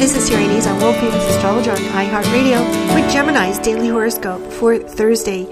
This is Nazon World Famous Astrologer on iHeartRadio with Gemini's Daily Horoscope for Thursday,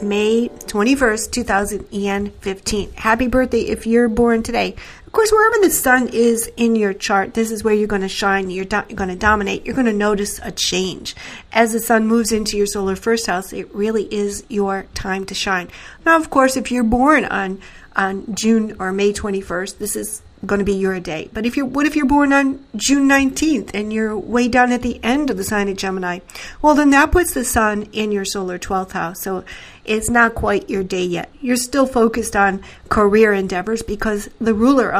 May 21st, 2015. Happy birthday if you're born today. Of course, wherever the sun is in your chart, this is where you're going to shine, you're, do- you're going to dominate, you're going to notice a change. As the sun moves into your solar first house, it really is your time to shine. Now, of course, if you're born on on June or May 21st, this is going to be your day. But if you're, what if you're born on June 19th and you're way down at the end of the sign of Gemini? Well, then that puts the sun in your solar 12th house. So it's not quite your day yet. You're still focused on career endeavors because the ruler of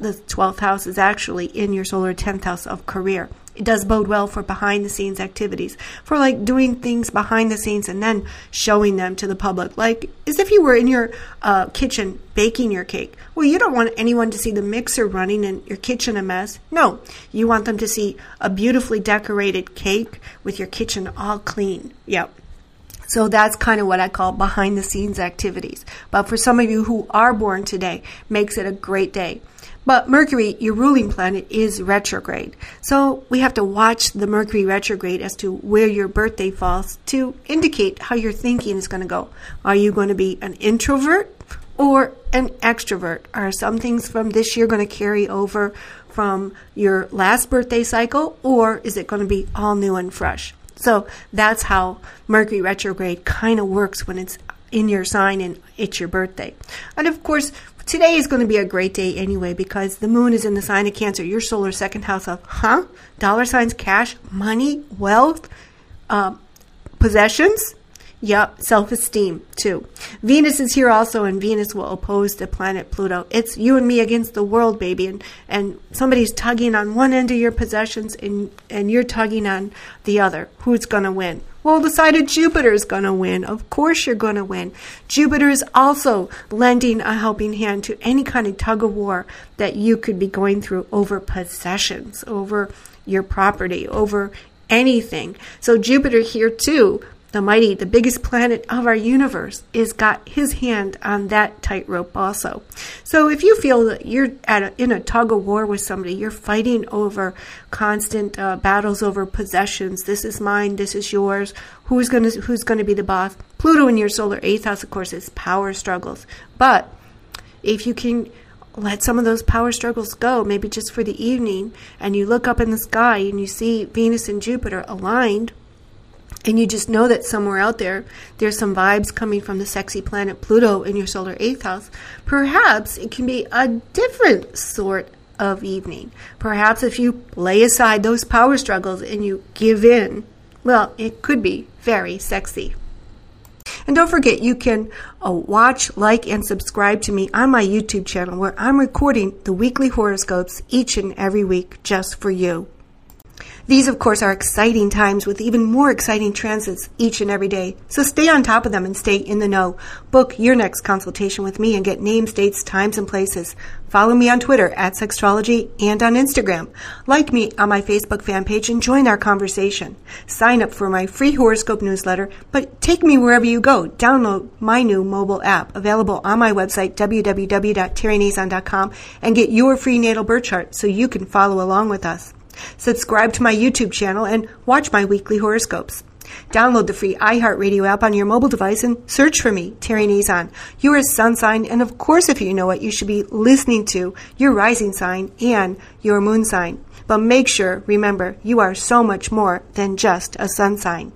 the 12th house is actually in your solar 10th house of career it does bode well for behind the scenes activities, for like doing things behind the scenes and then showing them to the public, like as if you were in your uh, kitchen baking your cake. Well, you don't want anyone to see the mixer running and your kitchen a mess. No, you want them to see a beautifully decorated cake with your kitchen all clean. Yep. So that's kind of what I call behind the scenes activities. But for some of you who are born today, makes it a great day. But Mercury, your ruling planet, is retrograde. So we have to watch the Mercury retrograde as to where your birthday falls to indicate how your thinking is going to go. Are you going to be an introvert or an extrovert? Are some things from this year going to carry over from your last birthday cycle or is it going to be all new and fresh? So that's how Mercury retrograde kind of works when it's in your sign and it's your birthday. And of course, Today is going to be a great day anyway because the moon is in the sign of Cancer, your solar second house of, huh? Dollar signs, cash, money, wealth, uh, possessions. Yep, self esteem too. Venus is here also, and Venus will oppose the planet Pluto. It's you and me against the world, baby. And, and somebody's tugging on one end of your possessions, and, and you're tugging on the other. Who's going to win? Well, the side of Jupiter is going to win. Of course, you're going to win. Jupiter is also lending a helping hand to any kind of tug of war that you could be going through over possessions, over your property, over anything. So, Jupiter here too the mighty, the biggest planet of our universe, is got his hand on that tightrope also. So if you feel that you're at a, in a tug of war with somebody, you're fighting over constant uh, battles over possessions. This is mine. This is yours. Who's to who's to be the boss? Pluto in your solar eighth house, of course, is power struggles. But if you can let some of those power struggles go, maybe just for the evening, and you look up in the sky and you see Venus and Jupiter aligned and you just know that somewhere out there there's some vibes coming from the sexy planet Pluto in your solar eighth house, perhaps it can be a different sort of evening. Perhaps if you lay aside those power struggles and you give in, well, it could be very sexy. And don't forget, you can uh, watch, like, and subscribe to me on my YouTube channel where I'm recording the weekly horoscopes each and every week just for you. These, of course, are exciting times with even more exciting transits each and every day. So stay on top of them and stay in the know. Book your next consultation with me and get names, dates, times, and places. Follow me on Twitter at Sexstrology and on Instagram. Like me on my Facebook fan page and join our conversation. Sign up for my free horoscope newsletter, but take me wherever you go. Download my new mobile app available on my website, www.terrynazon.com, and get your free natal birth chart so you can follow along with us. Subscribe to my YouTube channel and watch my weekly horoscopes. Download the free iHeartRadio app on your mobile device and search for me, Terry Nazon. You're a sun sign, and of course, if you know it, you should be listening to your rising sign and your moon sign. But make sure, remember, you are so much more than just a sun sign.